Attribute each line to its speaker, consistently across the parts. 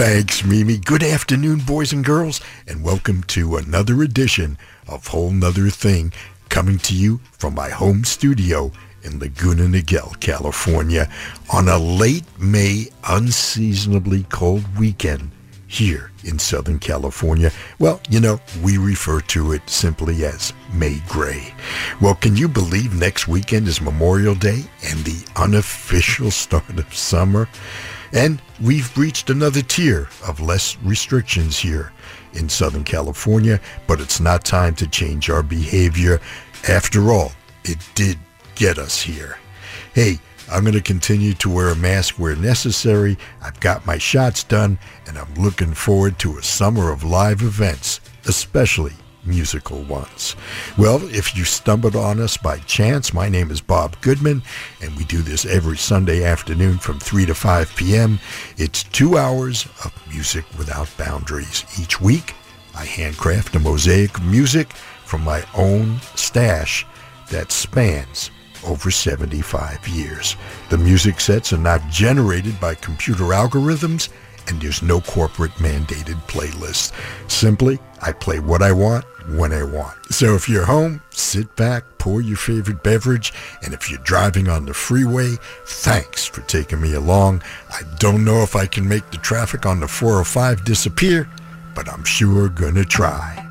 Speaker 1: Thanks, Mimi. Good afternoon, boys and girls, and welcome to another edition of Whole Nother Thing coming to you from my home studio in Laguna Niguel, California on a late May unseasonably cold weekend here in Southern California. Well, you know, we refer to it simply as May Gray. Well, can you believe next weekend is Memorial Day and the unofficial start of summer? And we've reached another tier of less restrictions here in Southern California, but it's not time to change our behavior. After all, it did get us here. Hey, I'm going to continue to wear a mask where necessary. I've got my shots done, and I'm looking forward to a summer of live events, especially musical ones. Well, if you stumbled on us by chance, my name is Bob Goodman, and we do this every Sunday afternoon from 3 to 5 p.m. It's two hours of music without boundaries. Each week, I handcraft a mosaic of music from my own stash that spans over 75 years. The music sets are not generated by computer algorithms, and there's no corporate mandated playlist. Simply, I play what I want when I want. So if you're home, sit back, pour your favorite beverage, and if you're driving on the freeway, thanks for taking me along. I don't know if I can make the traffic on the 405 disappear, but I'm sure gonna try.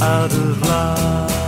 Speaker 2: out of
Speaker 1: love.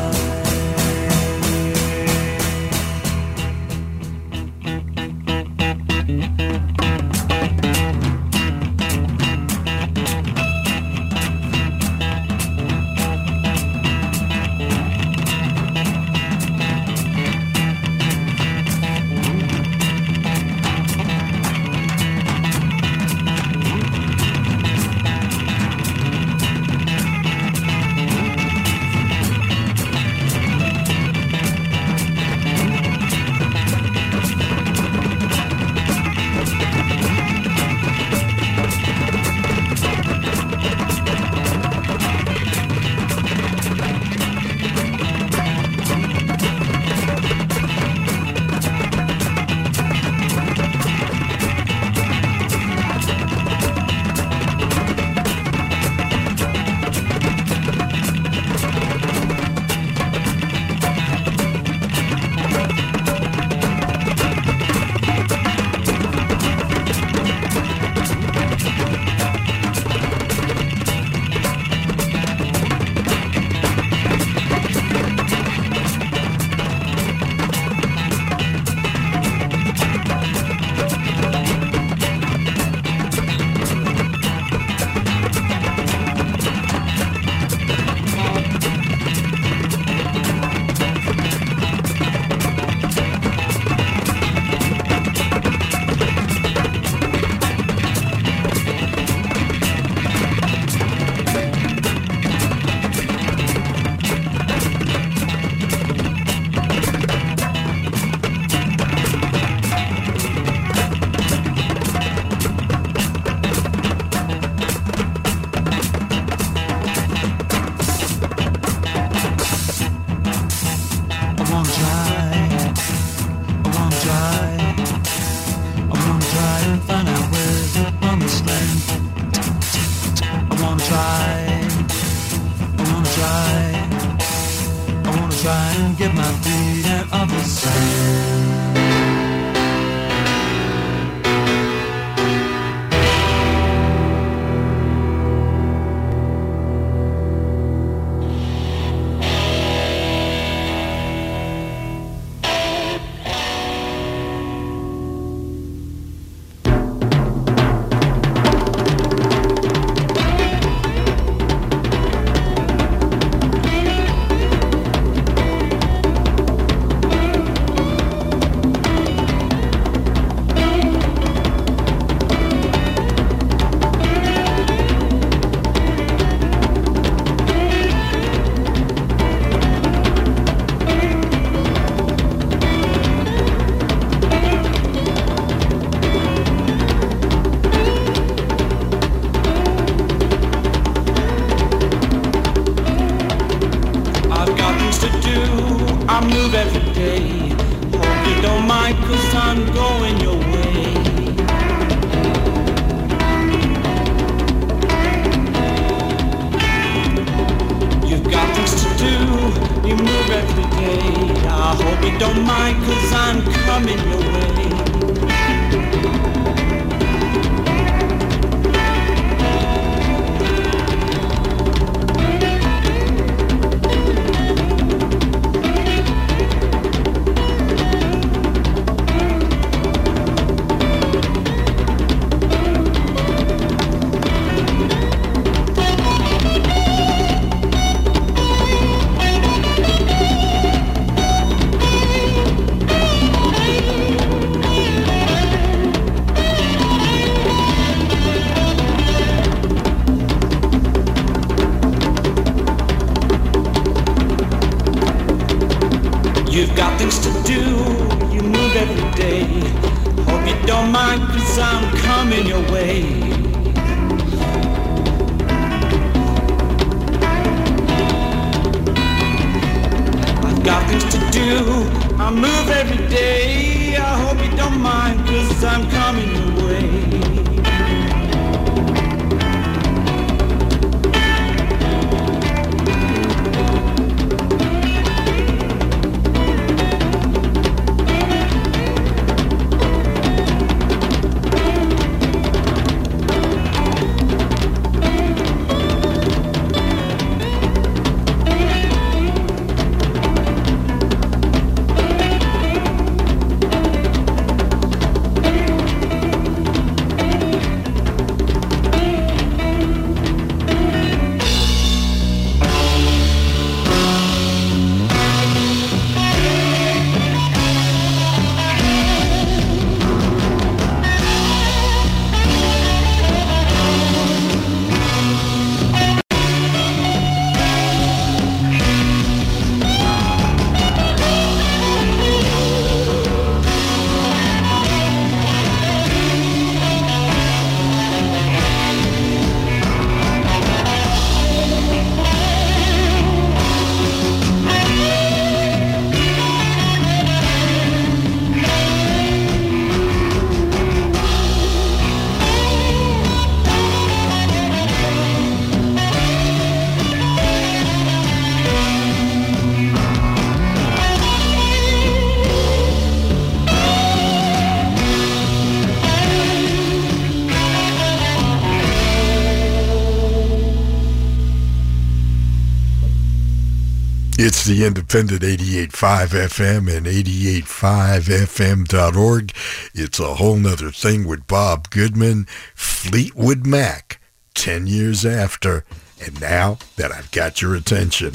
Speaker 1: the independent 88.5 FM and 88.5FM.org. It's a whole nother thing with Bob Goodman, Fleetwood Mac, 10 years after. And now that I've got your attention.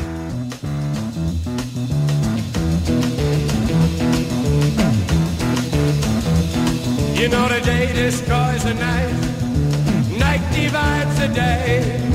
Speaker 3: You know the day destroys the night, night divides the day.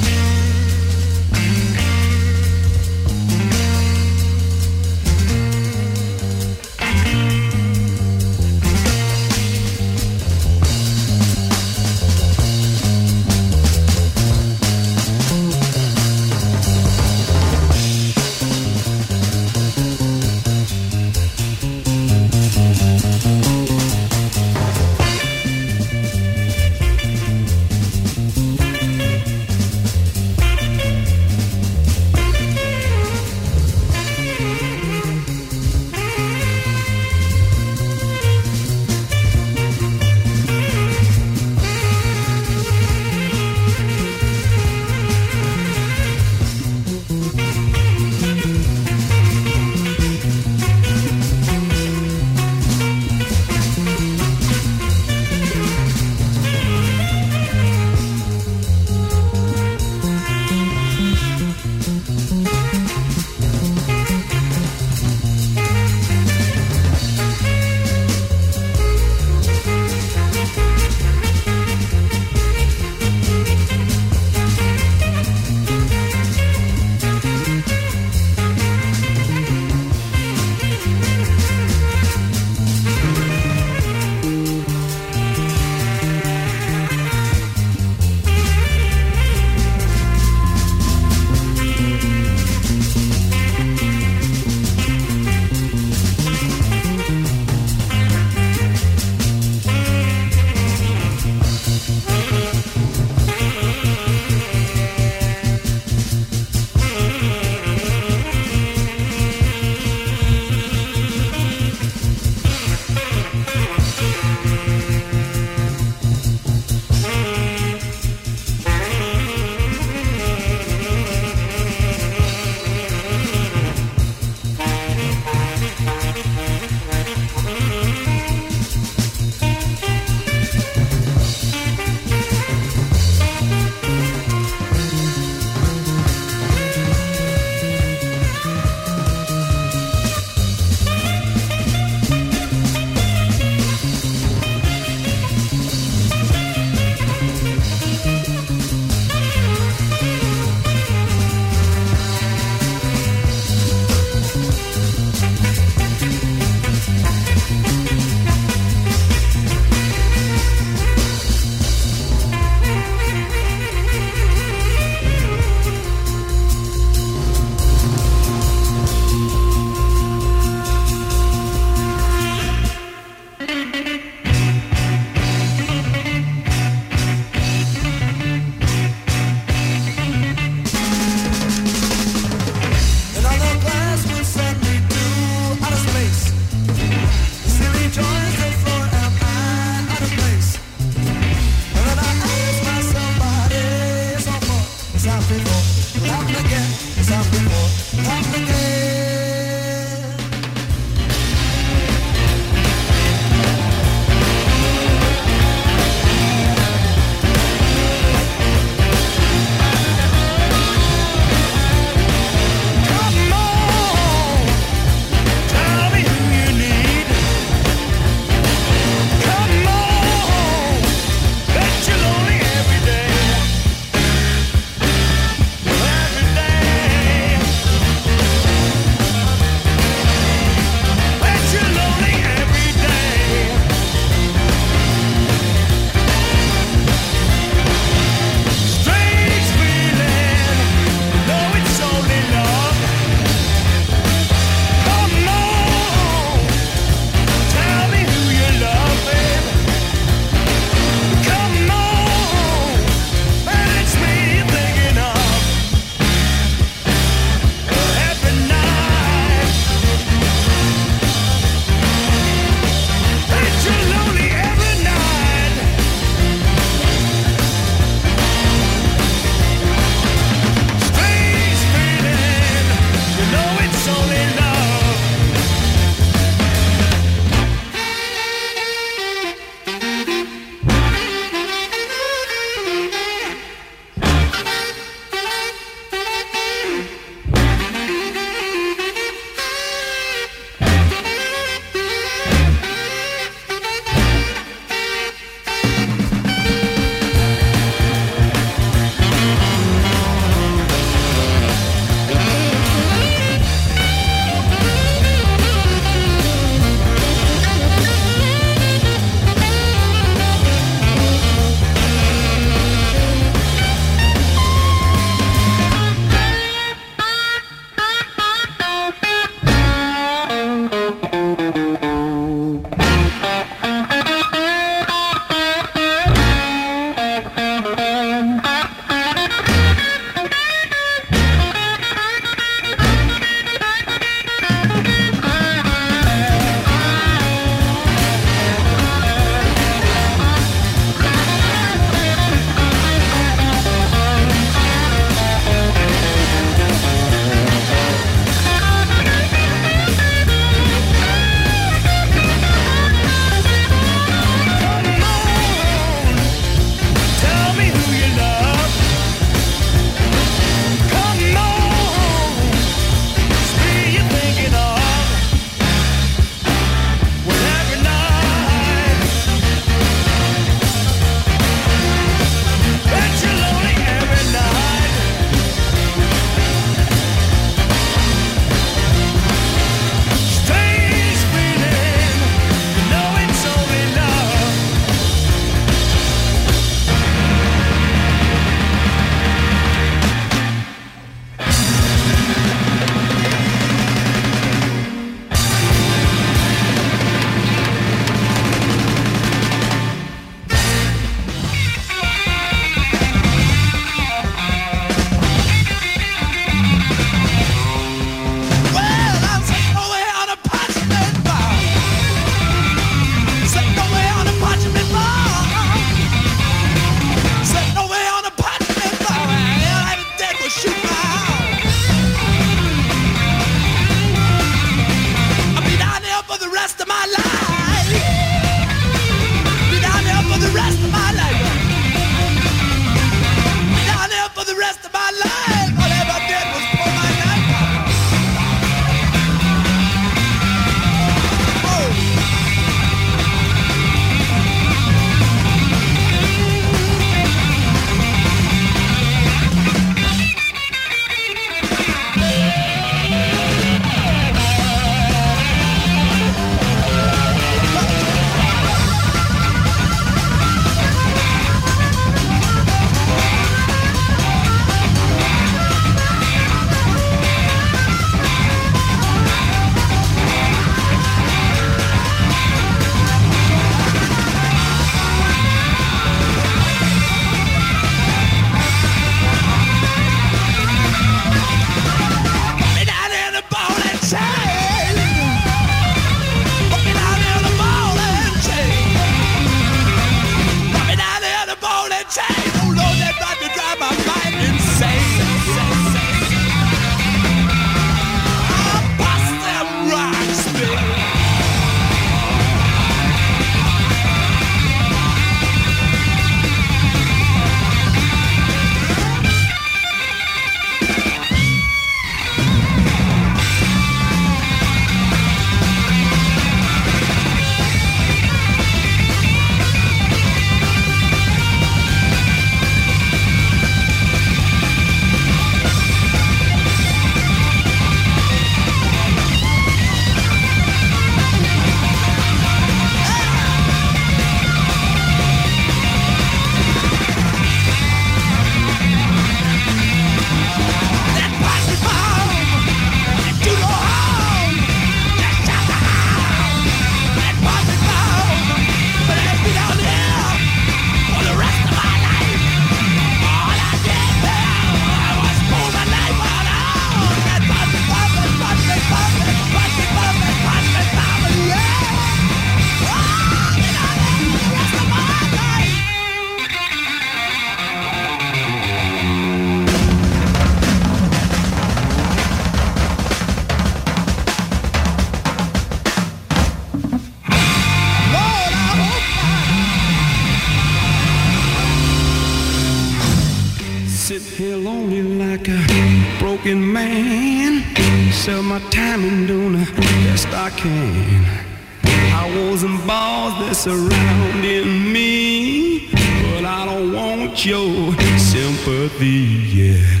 Speaker 2: surrounding me, but I don't want your sympathy yet.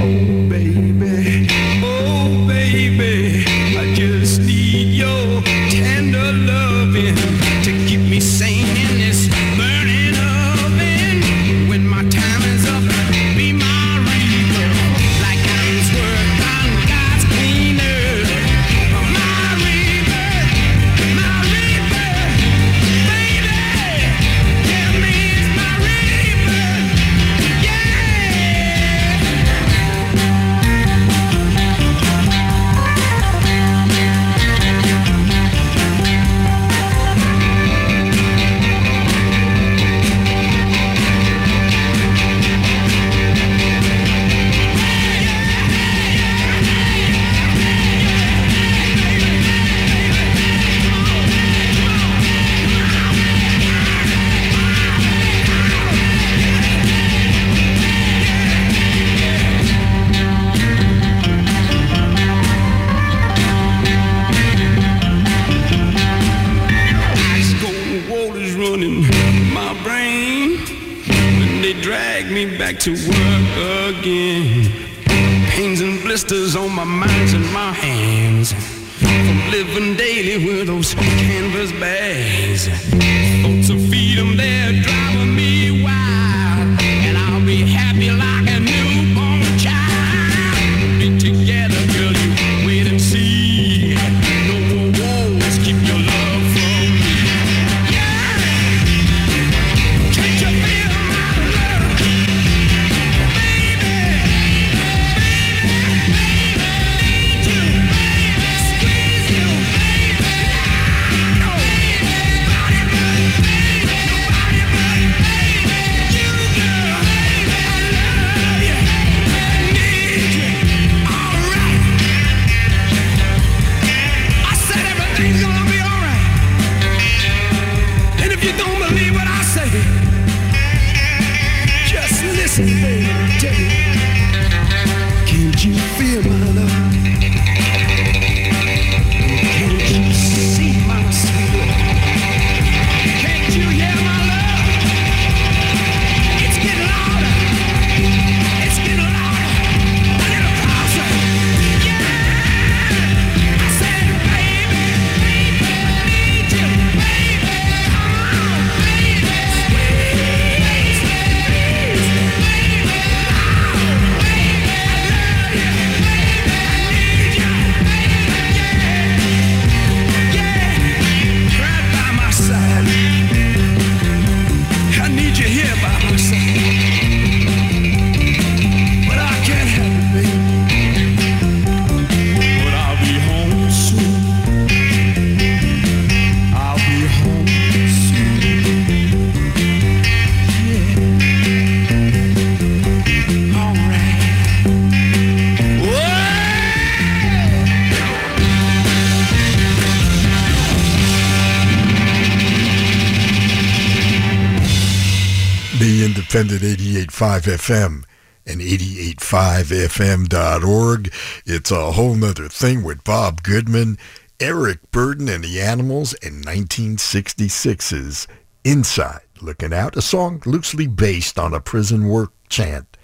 Speaker 2: Oh, baby. Oh, baby.
Speaker 1: FM and 88.5fm.org. It's a whole nother thing with Bob Goodman, Eric Burdon and the Animals, and 1966's Inside Looking Out, a song loosely based on a prison work chant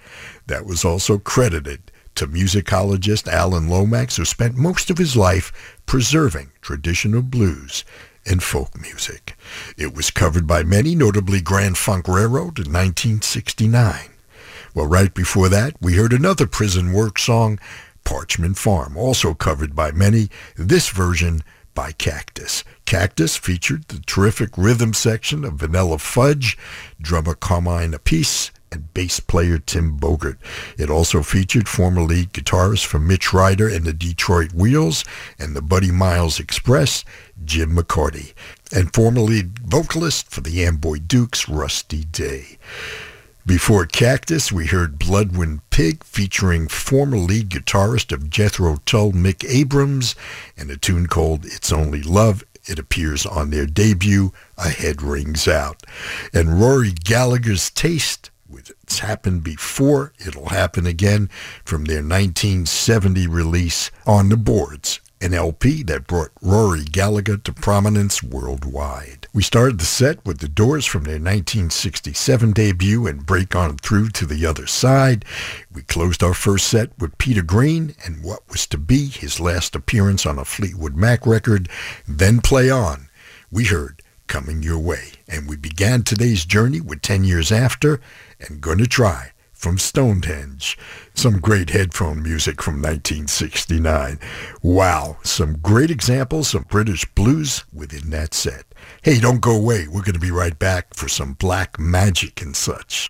Speaker 1: that was also credited to musicologist Alan Lomax, who spent most of his life preserving traditional blues and folk music. It was covered by many, notably Grand Funk Railroad in 1969. Well, right before that, we heard another prison work song, Parchman Farm, also covered by many, this version by Cactus. Cactus featured the terrific rhythm section of Vanilla Fudge, drummer Carmine Appice, and bass player Tim Bogert. It also featured former lead guitarist from Mitch Ryder and the Detroit Wheels and the Buddy Miles Express, Jim McCarty, and former lead vocalist for the Amboy Dukes, Rusty Day. Before Cactus, we heard Blodwyn Pig featuring former lead guitarist of Jethro Tull, Mick Abrahams, and a tune called It's Only Love. It appears on their debut, Ahead Rings Out. And Rory Gallagher's Taste with It's Happened Before, It'll Happen Again from their 1970 release On the Boards, an LP that brought Rory Gallagher to prominence worldwide. We started the set with The Doors from their 1967 debut and Break On Through to the Other Side. We closed our first set with Peter Green and what was to be his last appearance on a Fleetwood Mac record, Then Play On. We heard Coming Your Way, and we began today's journey with 10 Years After and Gonna Try from Stonehenge. Some great headphone music from 1969. Wow, some great examples of British blues within that set. Hey, don't go away. We're going to be right back for some black magic and such.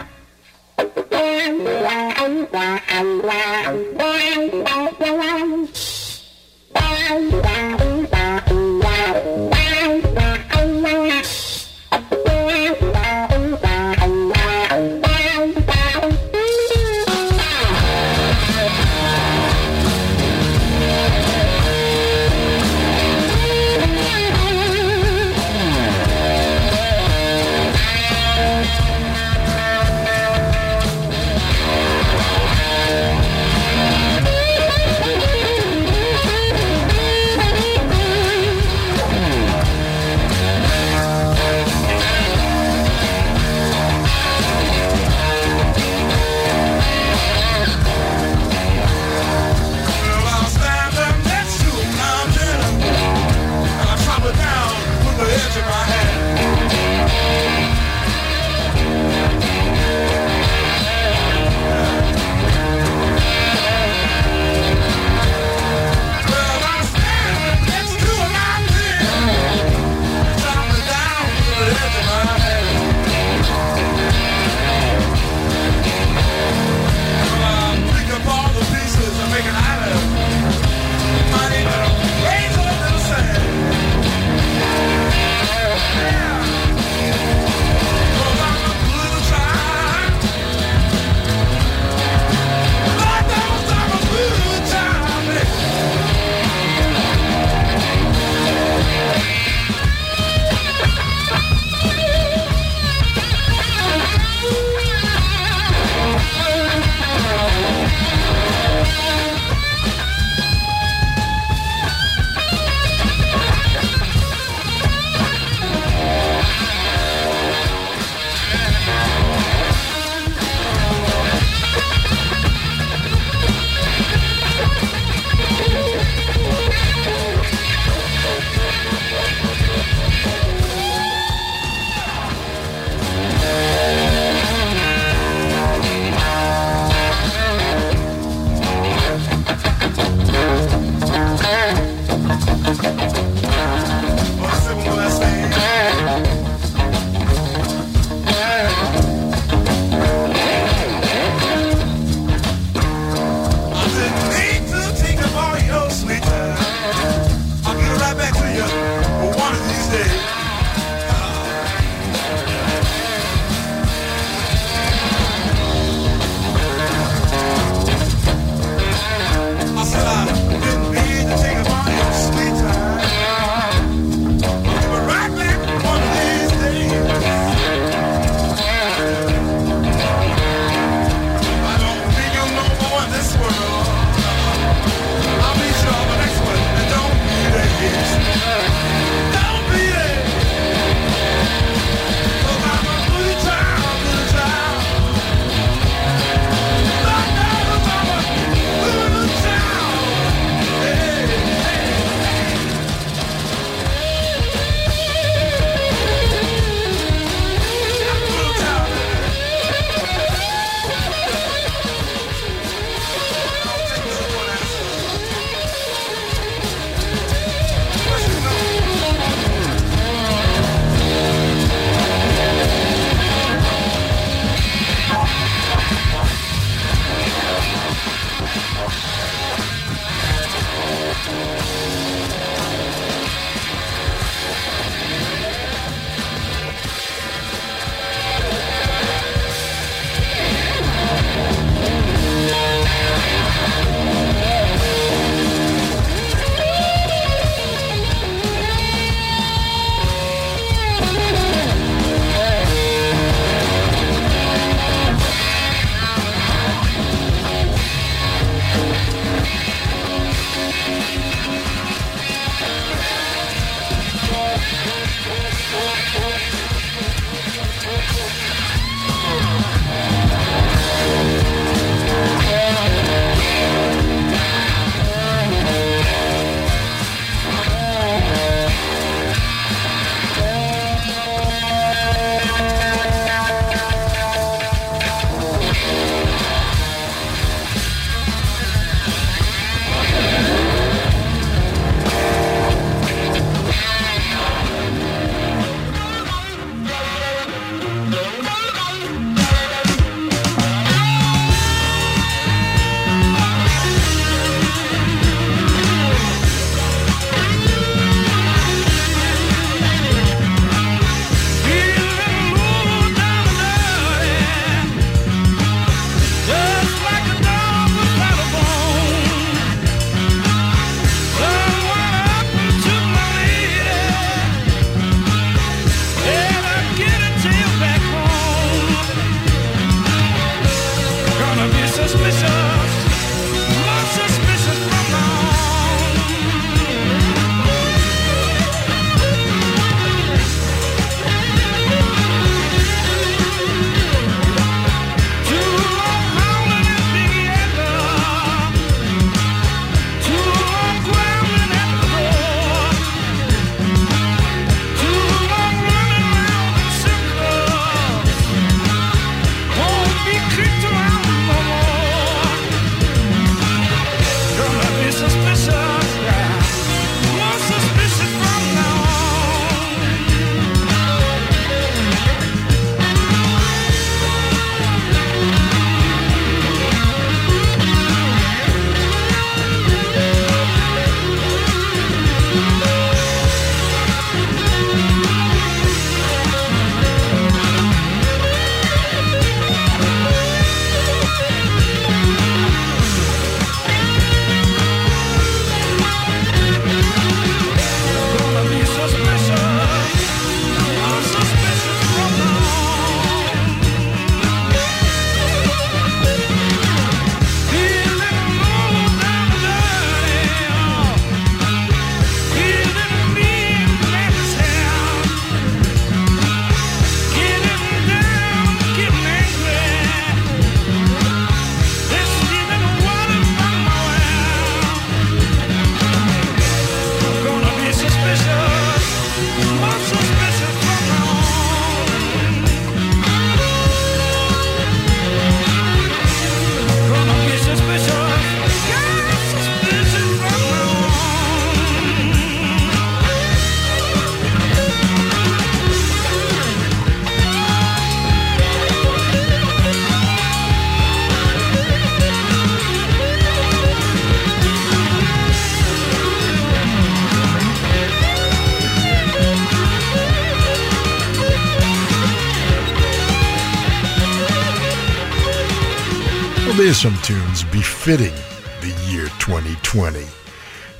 Speaker 1: tunes befitting the year 2020.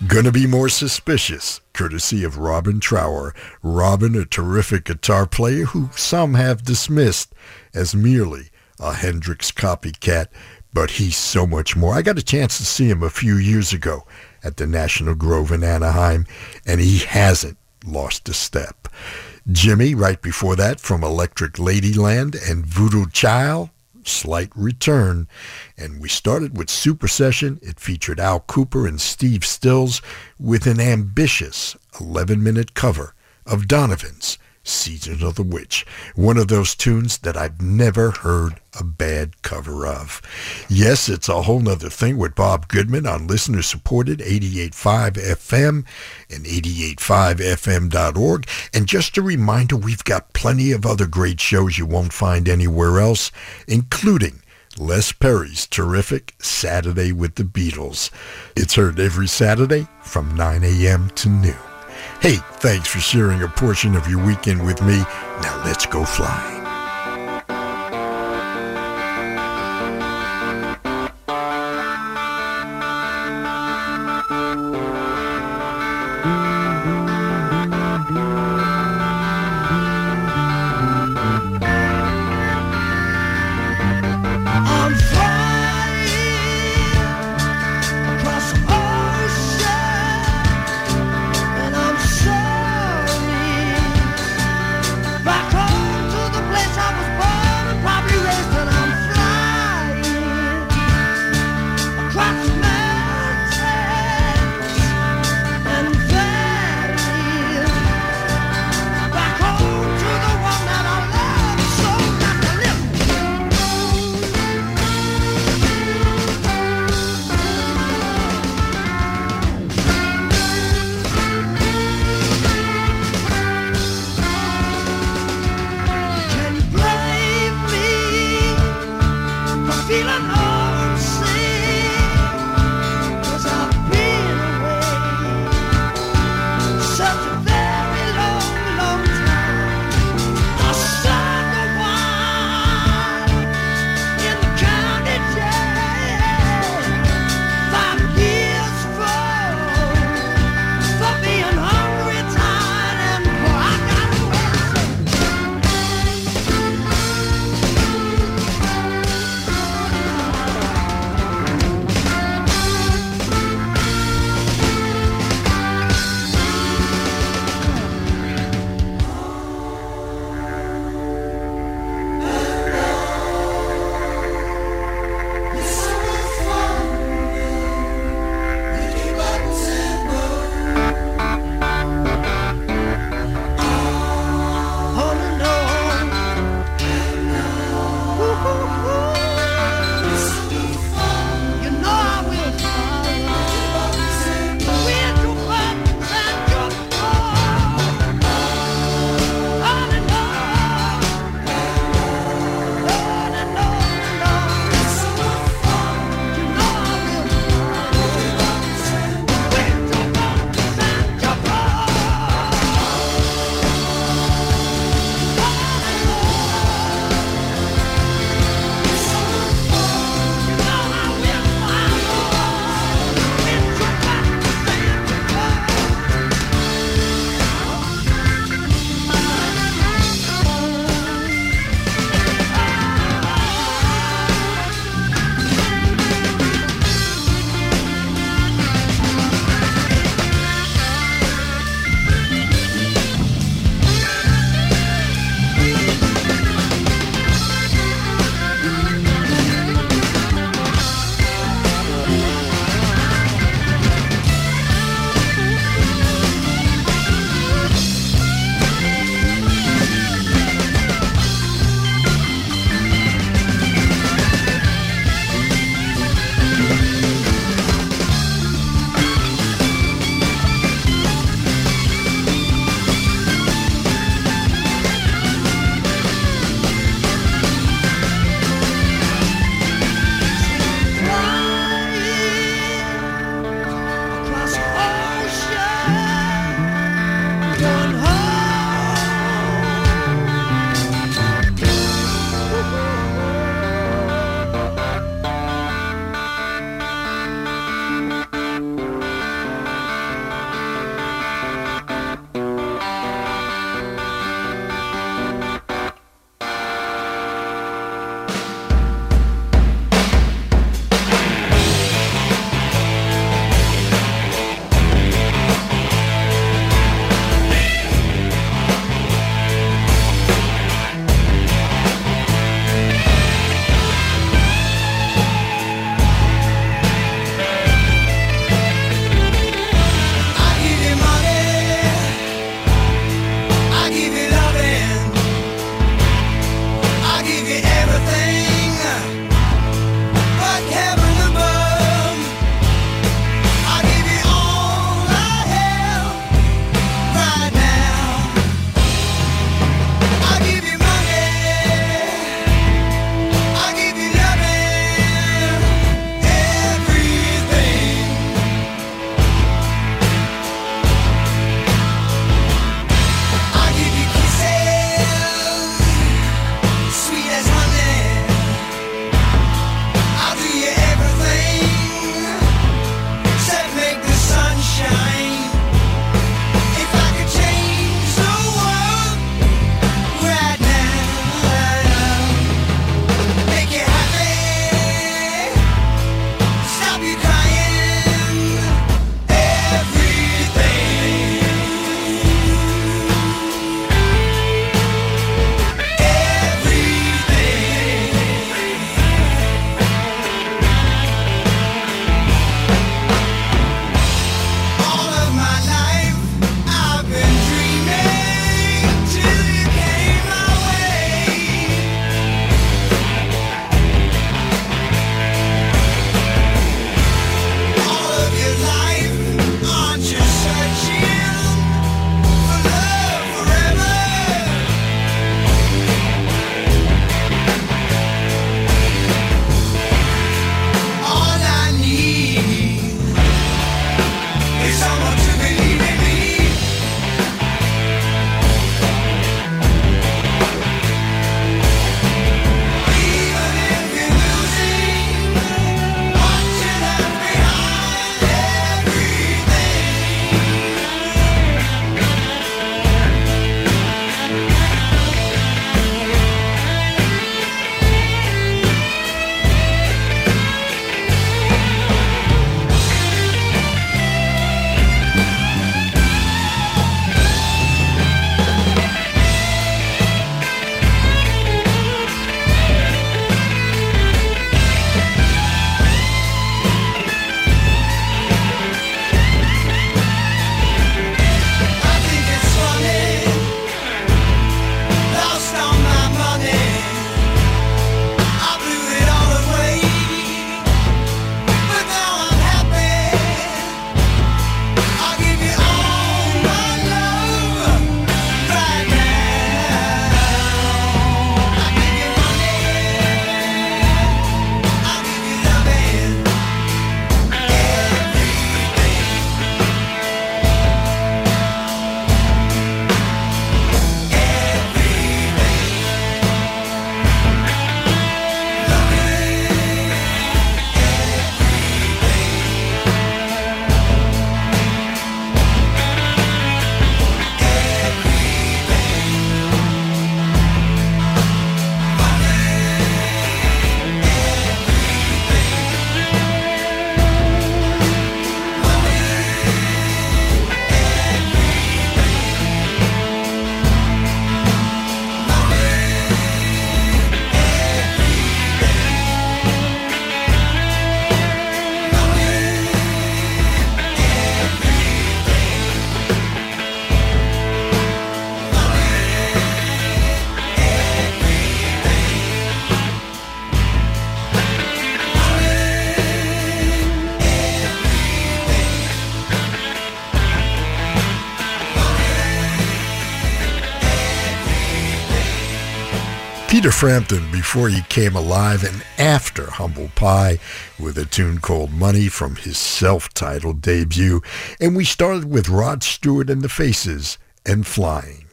Speaker 1: Gonna be more suspicious, courtesy of Robin Trower. Robin, a terrific guitar player who some have dismissed as merely a Hendrix copycat, but he's so much more. I got a chance to see him a few years ago at the National Grove in Anaheim, and he hasn't lost a step. Jimi, right before that, from Electric Ladyland and Voodoo Child, slight return. And we started with Super Session. It featured Al Kooper and Steve Stills with an ambitious 11-minute cover of Donovan's Season of the Witch, one of those tunes that I've never heard a bad cover of. Yes, it's a whole nother thing with Bob Goodman on listener-supported 88.5 FM and 88.5fm.org. And just a reminder, we've got plenty of other great shows you won't find anywhere else, including Les Perry's terrific Saturday with the Beatles. It's heard every Saturday from 9 a.m. to noon. Hey, thanks for sharing a portion of your weekend with me. Now let's go fly.
Speaker 4: Frampton before he came alive and after Humble Pie with a tune called Money from his self-titled debut. And we started with Rod Stewart and the Faces and Flying.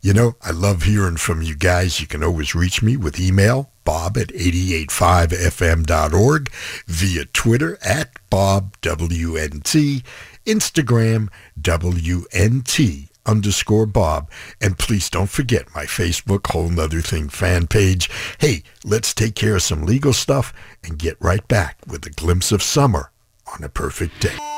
Speaker 4: You know, I love hearing from you guys. You can always reach me with email, bob at 885fm.org, via Twitter at bobwnt, Instagram WNT underscore Bob. And please don't forget my Facebook Whole 'Nuther Thing fan page. Hey, let's take care of some legal stuff and get right back with a glimpse of summer on a perfect day.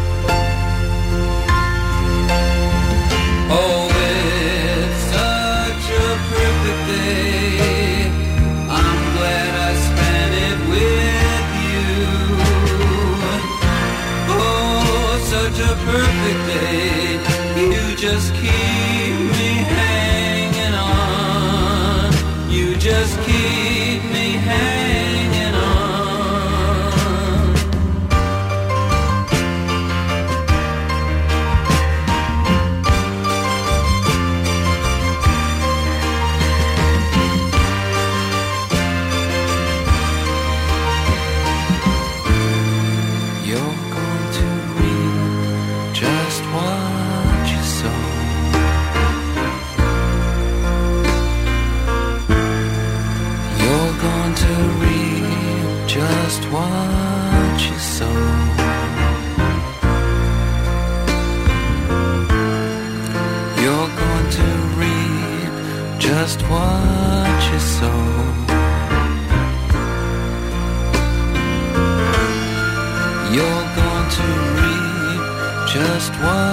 Speaker 5: perfect day. soul. You're going to reap just what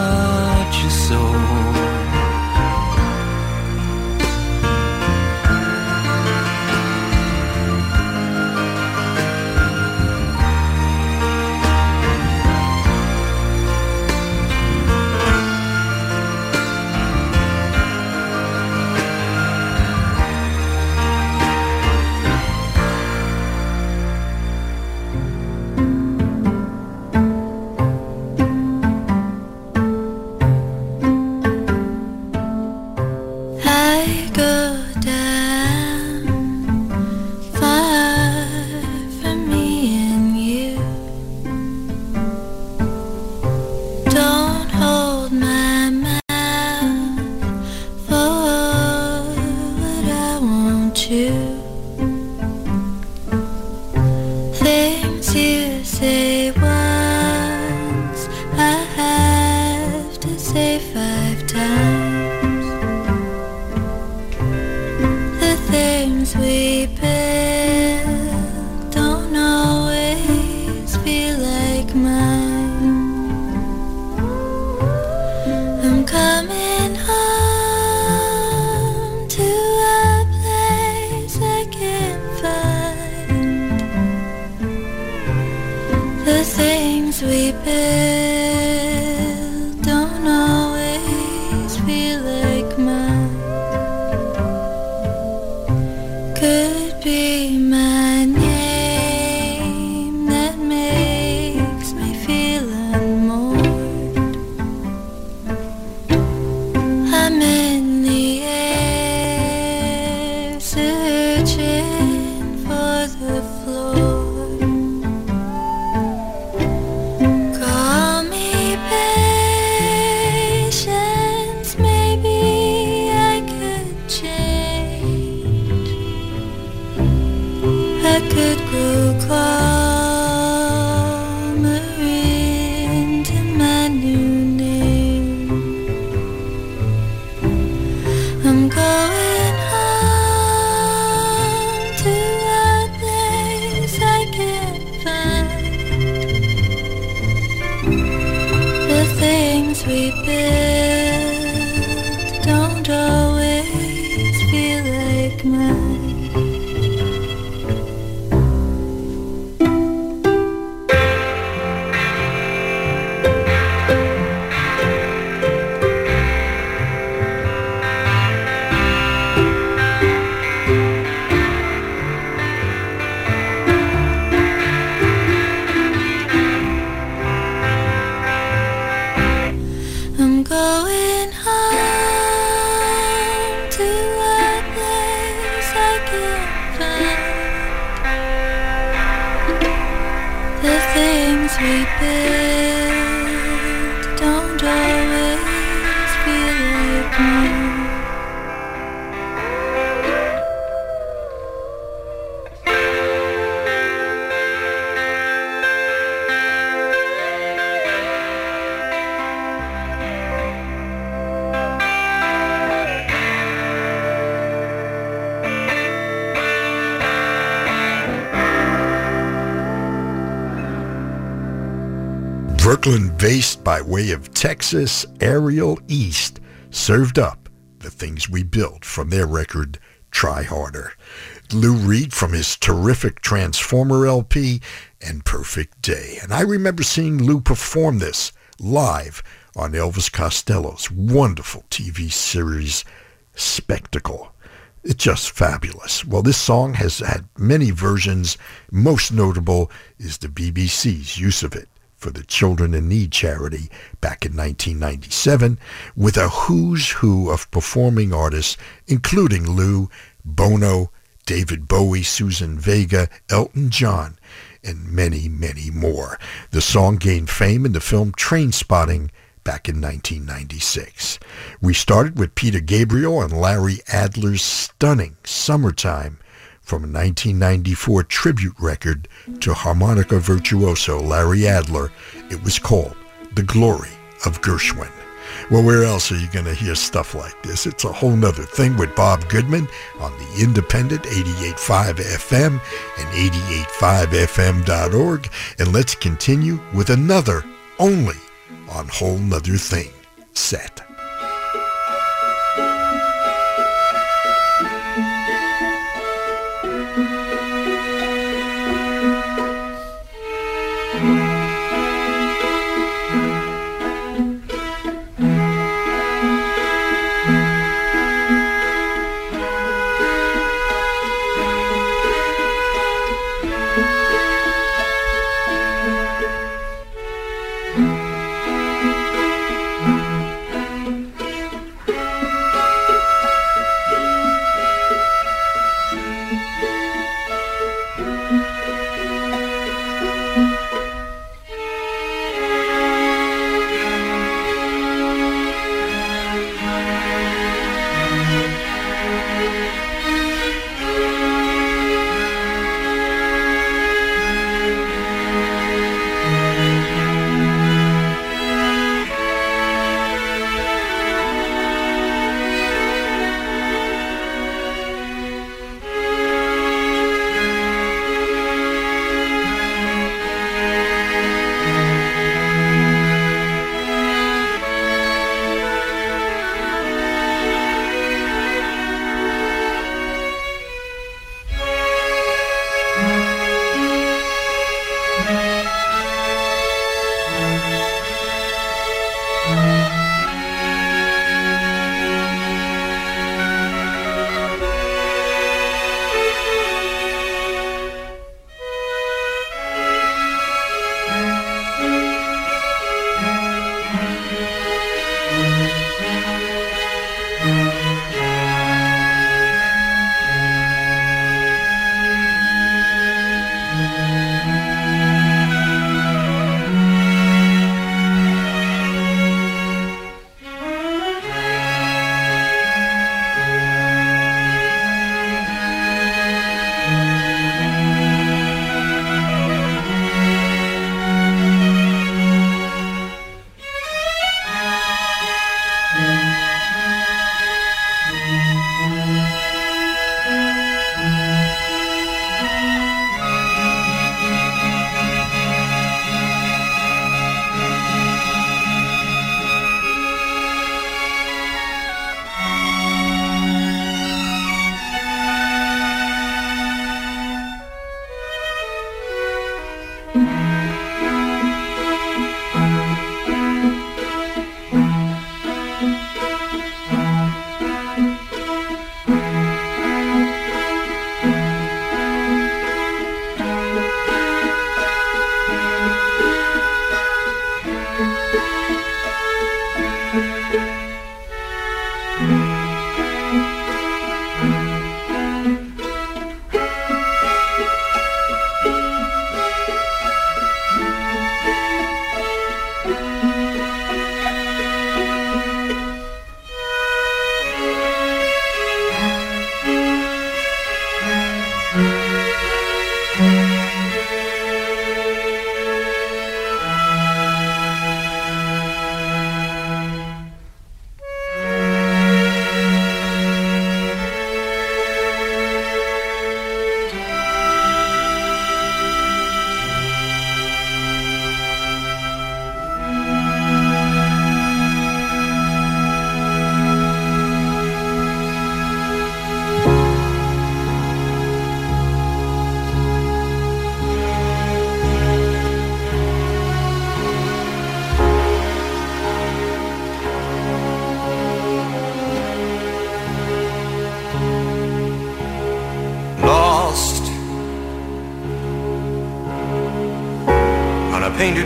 Speaker 1: way of Texas, Aerial East served up the things we built from their record Try Harder. Lou Reed from his terrific Transformer LP and Perfect Day. And I remember seeing Lou perform this live on Elvis Costello's wonderful TV series Spectacle. It's just fabulous. Well, this song has had many versions. Most notable is the BBC's use of it for the Children in Need charity back in 1997 with a who's who of performing artists, including Lou, Bono, David Bowie, Suzanne Vega, Elton John, and many, many more. The song gained fame in the film Trainspotting back in 1996. We started with Peter Gabriel and Larry Adler's stunning Summertime from a 1994 tribute record to harmonica virtuoso Larry Adler. It was called The Glory of Gershwin. Well, where else are you going to hear stuff like this? It's a whole nother thing with Bob Goodman on the independent 88.5 FM and 88.5fm.org. And let's continue with another only on Whole Nother Thing set.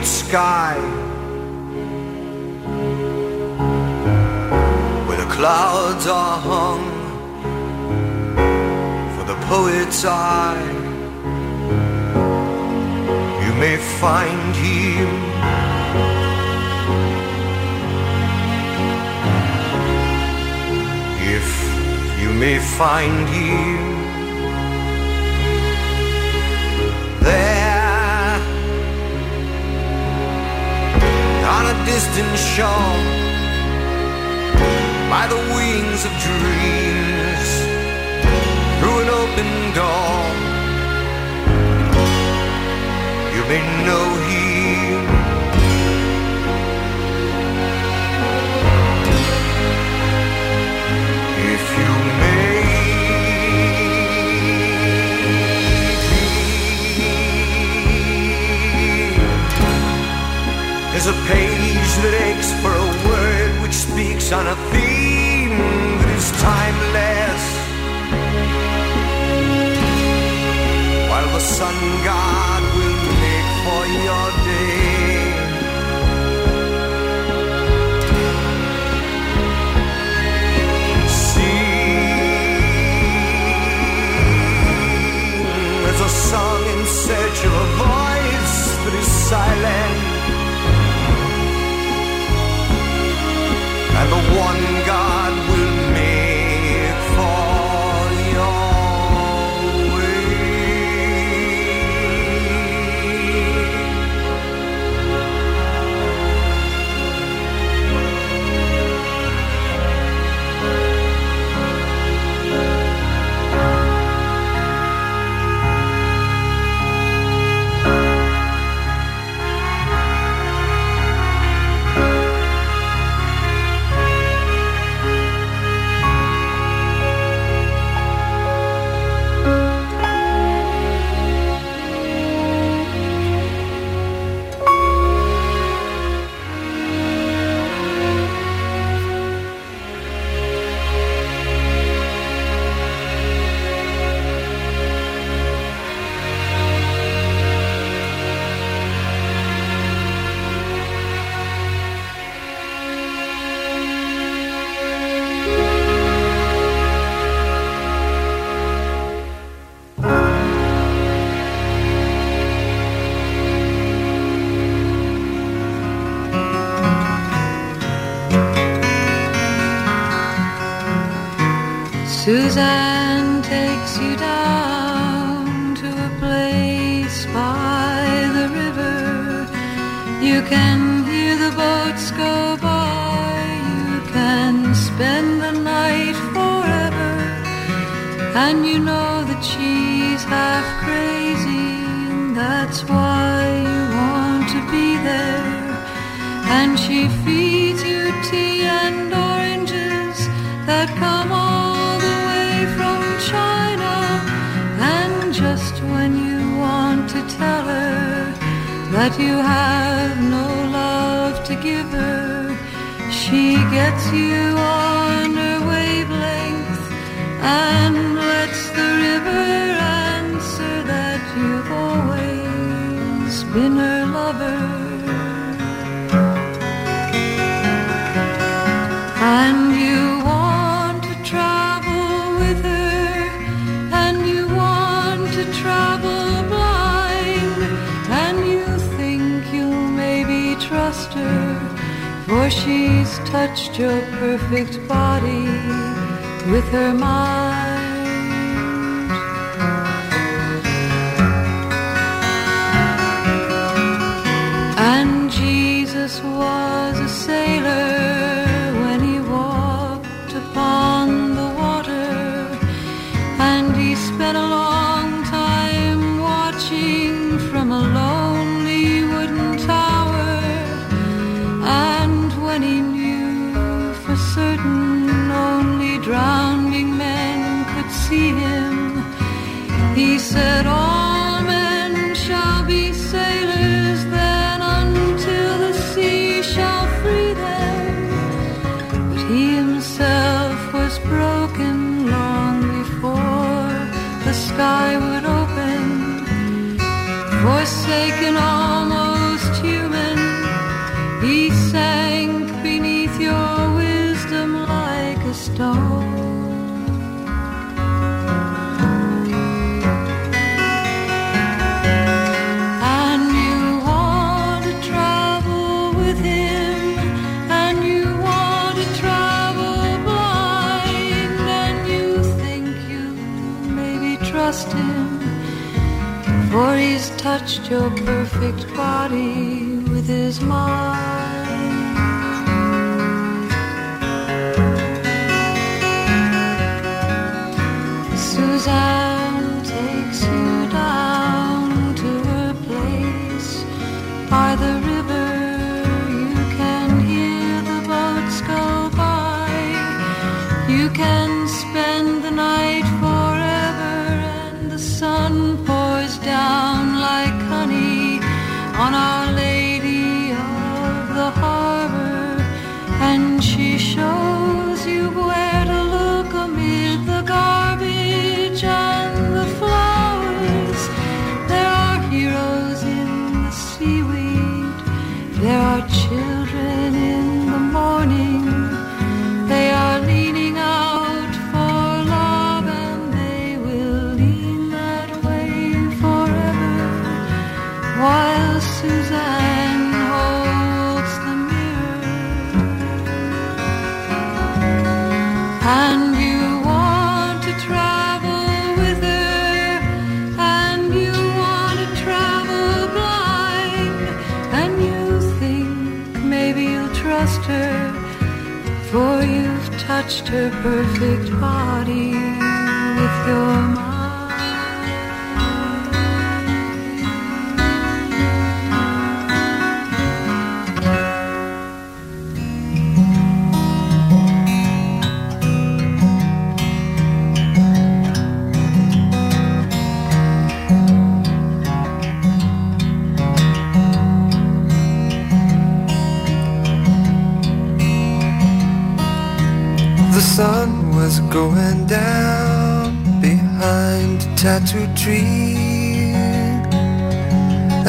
Speaker 6: Painted sky. Where the clouds are hung for the poet's eye. You may find him. If you may find him distant shore. By the wings of dreams through an open door. You may know him if you may There's a page that aches for a word which speaks on a theme that is timeless. While the sun god will make for your day. Sing as a song in search of a voice that is silent. The one
Speaker 7: Suzanne she's touched your perfect body with her mind. And Jesus was your perfect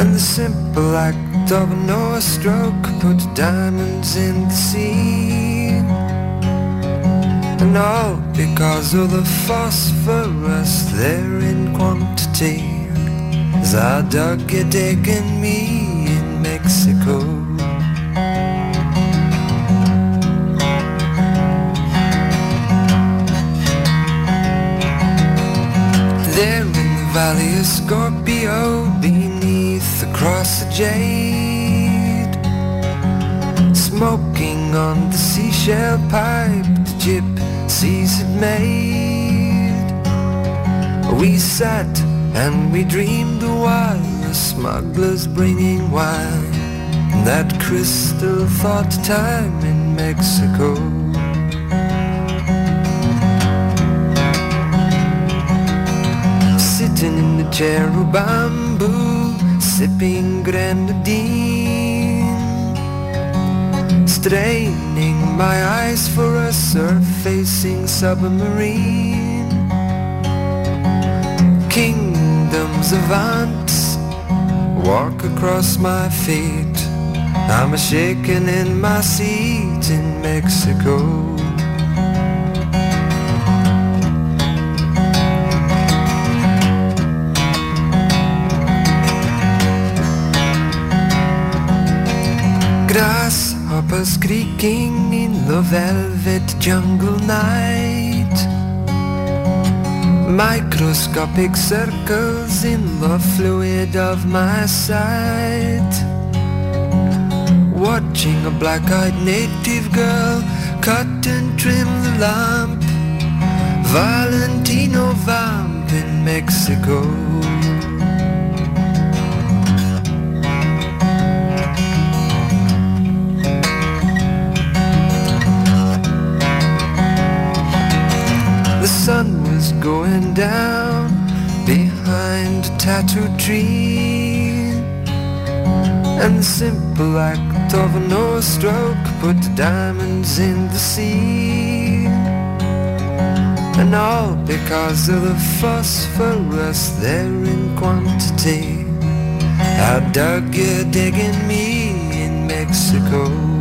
Speaker 7: And the
Speaker 4: simple act of an oar stroke put diamonds in the sea. And all because of the phosphorus there in quantity. As I dug a dig in me in Mexico. There in the valley of Scorpio Beneath the cross of jade Smoking on the seashell pipe The gypsies had made. We sat and we dreamed a while The smugglers bringing wine. That crystal thought time in Mexico. Sitting in the chair of bamboo Sipping grenadine Straining my eyes for a surfacing submarine. Kingdoms of ants Walk across my feet. I'm a shaking in my seat in Mexico Creaking in the velvet jungle night. Microscopic circles in the fluid of my sight. Watching a black-eyed native girl cut and trim the lamp. Valentino Vamp in Mexico sun was going down behind a tattoo tree. And the simple act of an oar stroke put the diamonds in the sea. And all because of the phosphorus there in quantity. I dug a dig in me in Mexico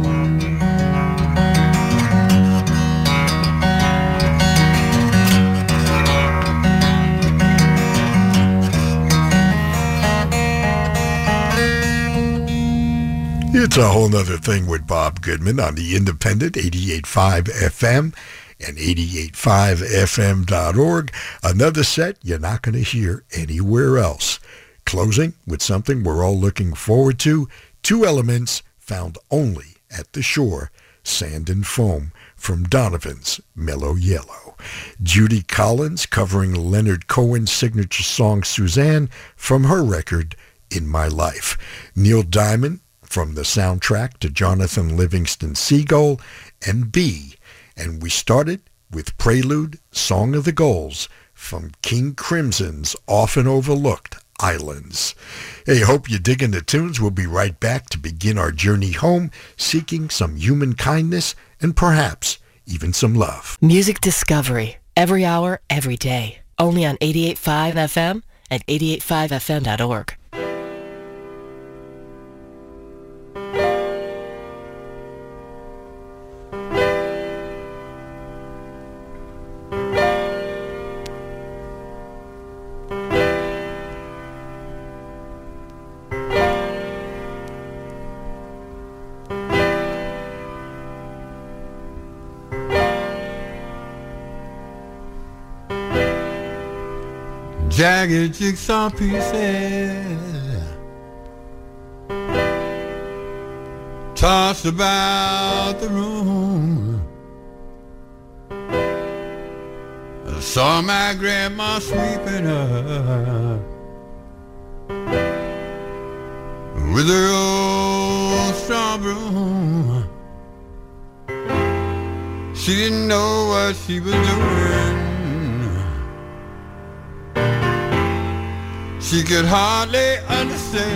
Speaker 1: It's a whole nother thing with Bob Goodman on the Independent 88.5 FM and 885fm.org. Another set you're not going to hear anywhere else. Closing with something we're all looking forward to, two elements found only at the shore, Sand and Foam from Donovan's Mellow Yellow. Judy Collins covering Leonard Cohen's signature song Suzanne from her record In My Life. Neil Diamond from the soundtrack to Jonathan Livingston Seagull and Be. And we started with Prelude, Song of the Gulls from King Crimson's often overlooked Islands. Hey, hope you're digging the tunes. We'll be right back to begin our journey home, seeking some human kindness and perhaps even some love.
Speaker 8: Music Discovery, every hour, every day. Only on 88.5 FM and 88.5fm.org.
Speaker 9: jagged jigsaw pieces tossed about the room. I saw my grandma sweeping up with her old straw broom. She didn't know what she was doing. She could hardly understand.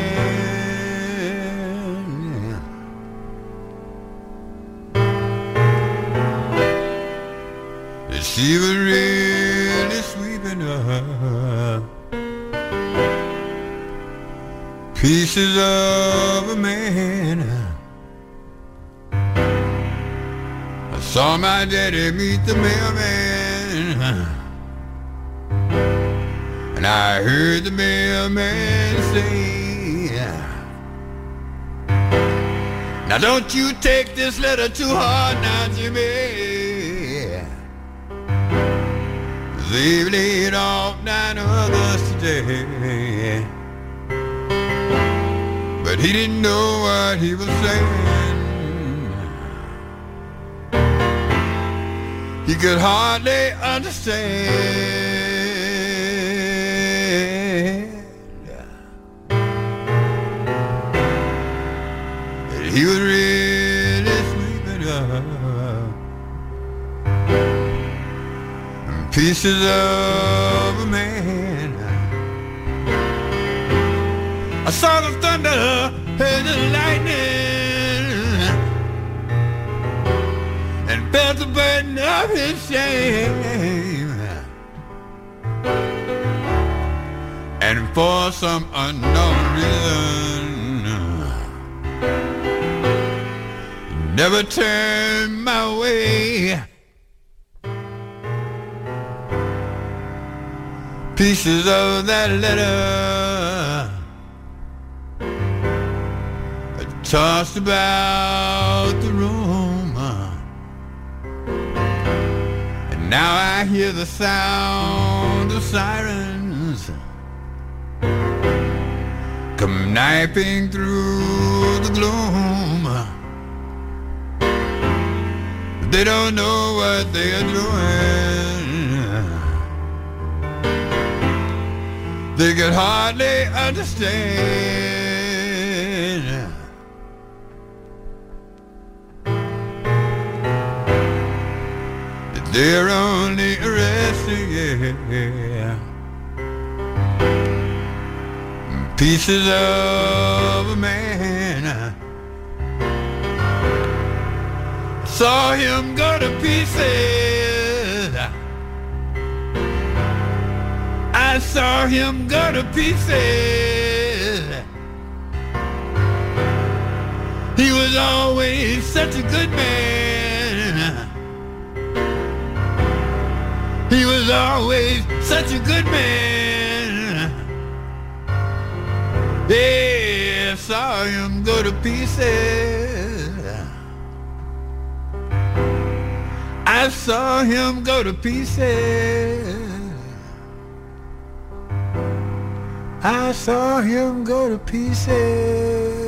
Speaker 9: That she was really sweeping up pieces of a man. I saw my daddy meet the mailman. I heard the mailman say, Now don't you take this letter too hard now, Jimmy. They've laid off nine us today. But he didn't know what he was saying. He could hardly understand. Of a man. I saw the thunder and the lightning and felt the burden of his shame. And for some unknown reason, never turn my way. Pieces of that letter tossed about the room. And now I hear the sound of sirens come knifing through the gloom. They don't know what they are doing. They can hardly understand. that They're only arresting pieces of a man. saw him go to pieces. I saw him go to pieces. He was always such a good man. He was always such a good man. Yeah, I saw him go to pieces. I saw him go to pieces. I saw him go to pieces.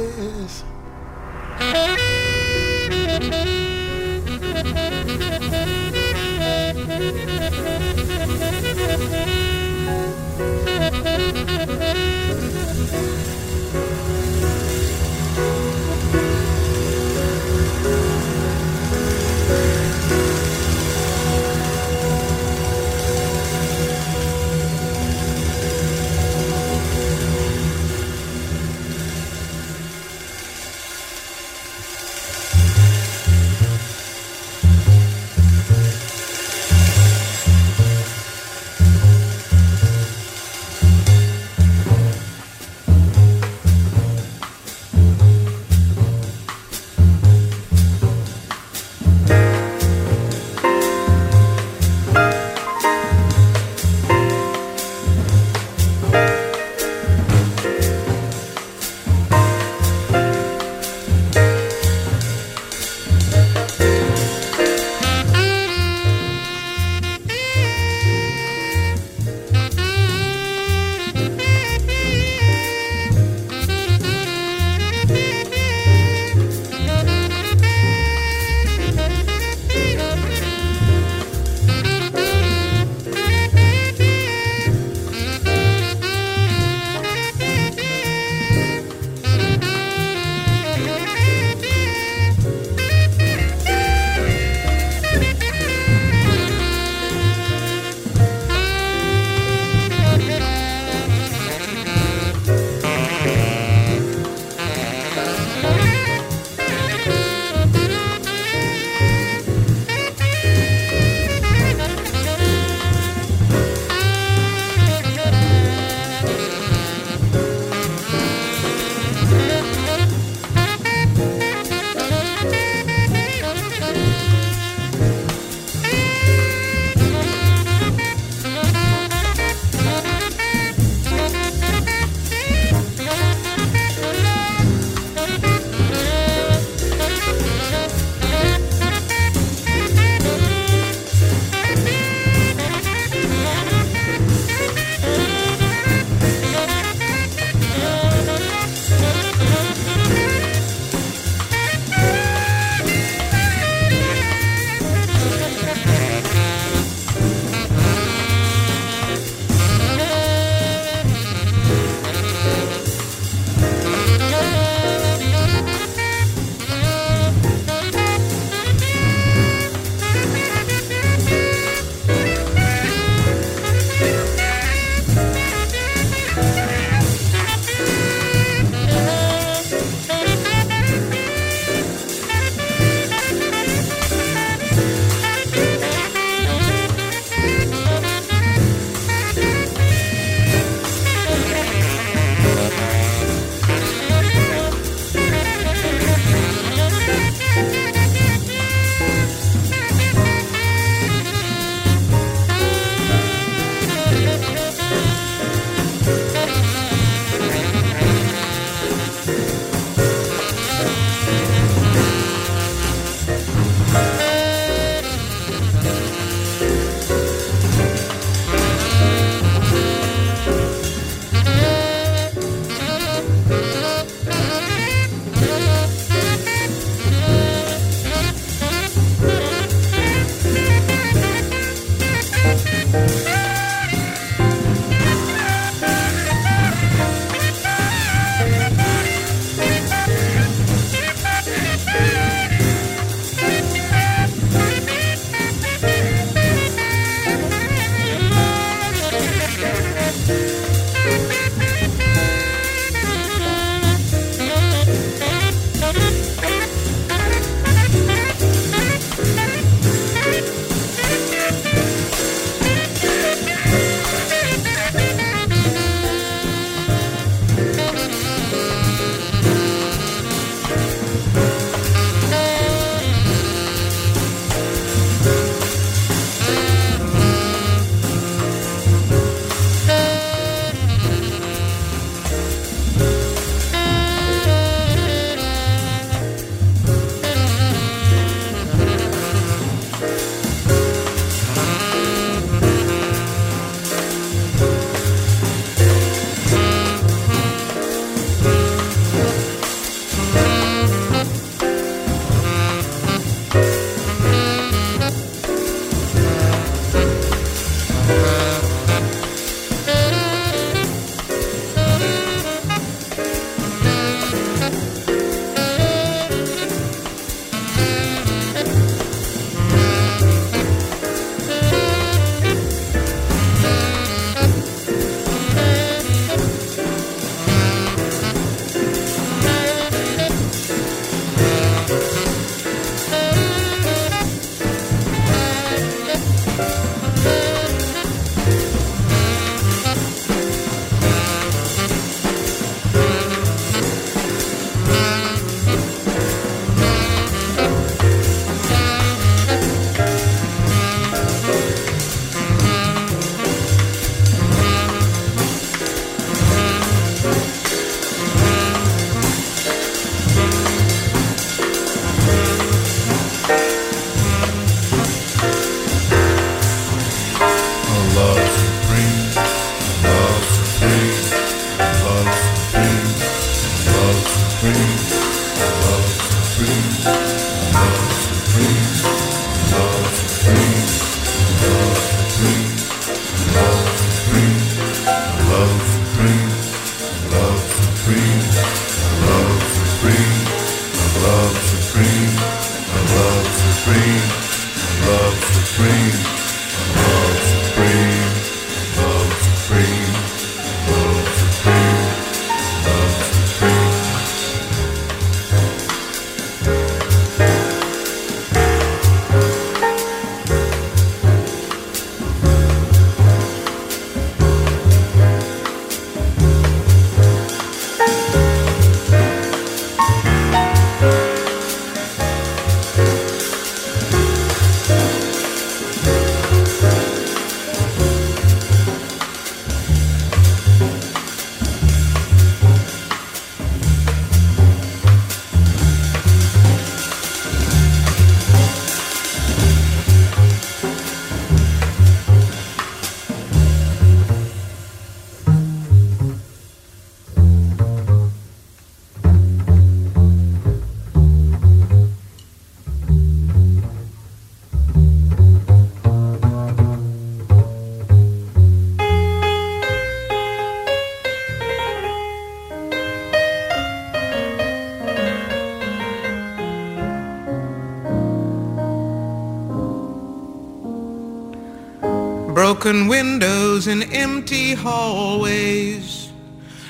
Speaker 10: Broken windows and empty hallways.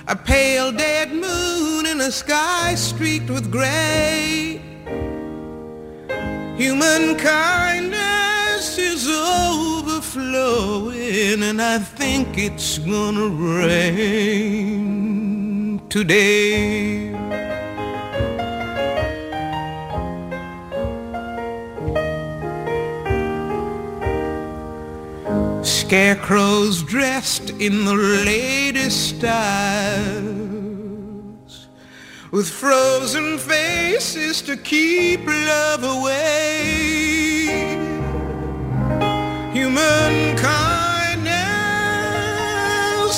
Speaker 10: A pale dead moon in a sky streaked with gray. Human kindness is overflowing and I think it's gonna rain today. Scarecrows dressed in the latest styles With frozen faces to keep love away. Human kindness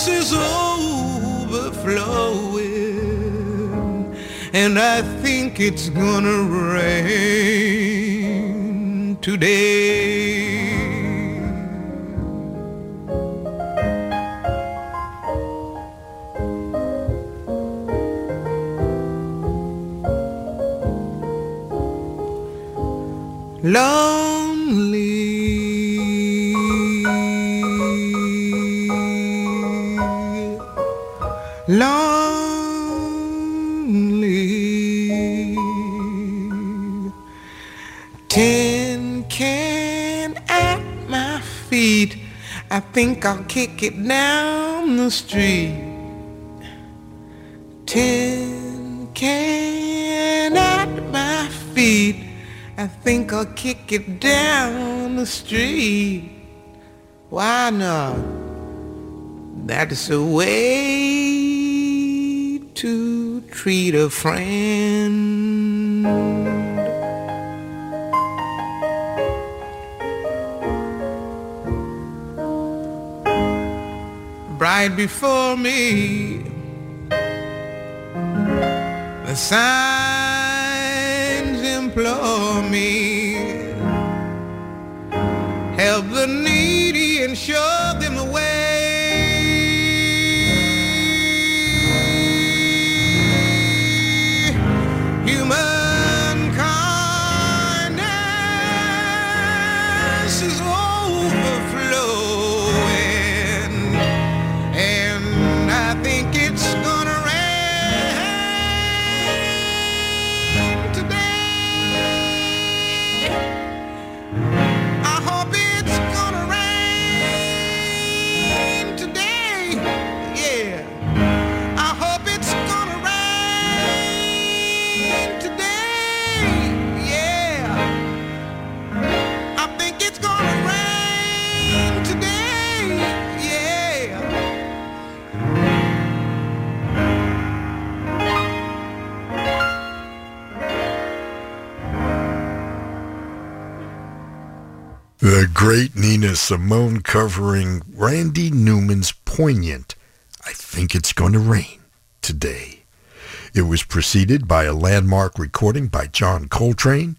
Speaker 10: is overflowing And I think it's gonna rain today think I'll kick it down the street. Tin can at my feet. I think I'll kick it down the street. Why not? That's a way to treat a friend. Bright before me, the signs implore me. Help the needy and show them
Speaker 1: Simone covering Randy Newman's poignant I Think It's Gonna Rain Today. It was preceded by a landmark recording by John Coltrane,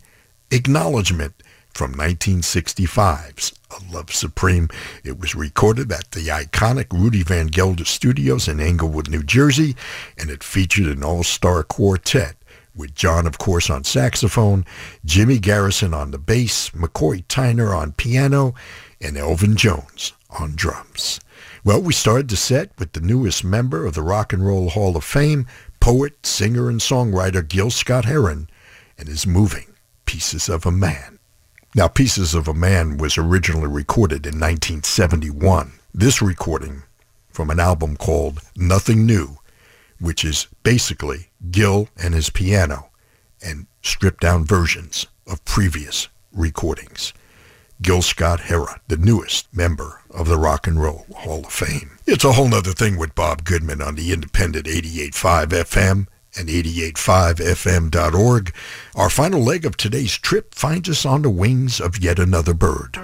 Speaker 1: Acknowledgement from 1965's A Love Supreme. It was recorded at the iconic Rudy Van Gelder Studios in Englewood, New Jersey, and it featured an all-star quartet with John, of course, on saxophone, Jimmy Garrison on the bass, McCoy Tyner on piano, and Elvin Jones on drums. Well, we started the set with the newest member of the Rock and Roll Hall of Fame, poet, singer, and songwriter Gil Scott-Heron, and his moving Pieces of a Man. Now, Pieces of a Man was originally recorded in 1971. This recording from an album called Nothing New, which is basically Gil and his piano and stripped down versions of previous recordings. Gil Scott Heron, the newest member of the Rock and Roll Hall of Fame. It's a whole nother thing with Bob Goodman on the independent 88.5 FM and 88.5fm.org. Our final leg of today's trip finds us on the wings of yet another bird.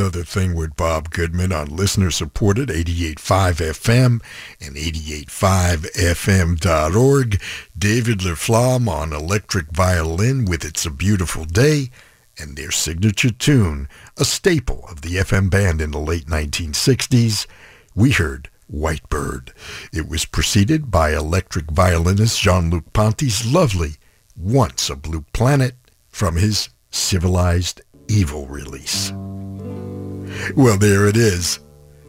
Speaker 1: It's a whole nother thing with Bob Goodman on listener-supported 88.5 FM and 88.5fm.org. David LaFlamme on electric violin with It's a Beautiful Day and their signature tune, a staple of the FM band in the late 1960s. We heard White Bird. It was preceded by electric violinist Jean-Luc Ponty's lovely Once a Blue Planet from his Civilized Evil release. Well, there it is.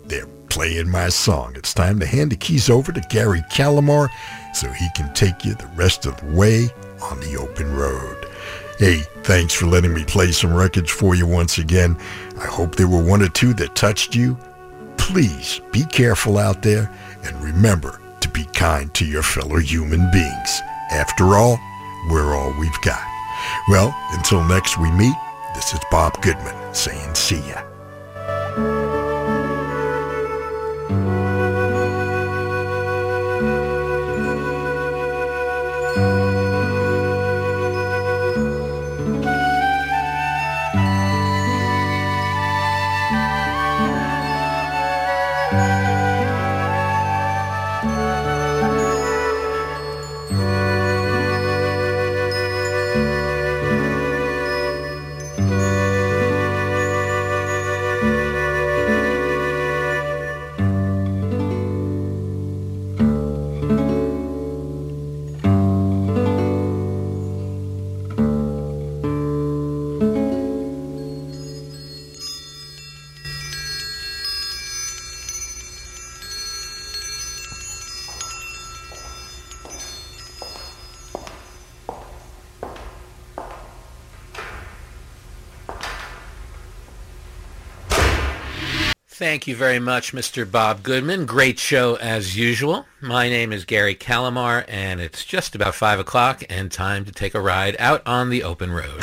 Speaker 1: They're playing my song. It's time to hand the keys over to Gary Calamar so he can take you the rest of the way on the open road. Hey, thanks for letting me play some records for you once again. I hope there were one or two that touched you. Please be careful out there and remember to be kind to your fellow human beings. After all, we're all we've got. Well, until next we meet, this is Bob Goodman saying see ya.
Speaker 11: Thank you very much, Mr. Bob Goodman. Great show as usual. My name is Gary Calamar, and it's just about 5 o'clock and time to take a ride out on the open road.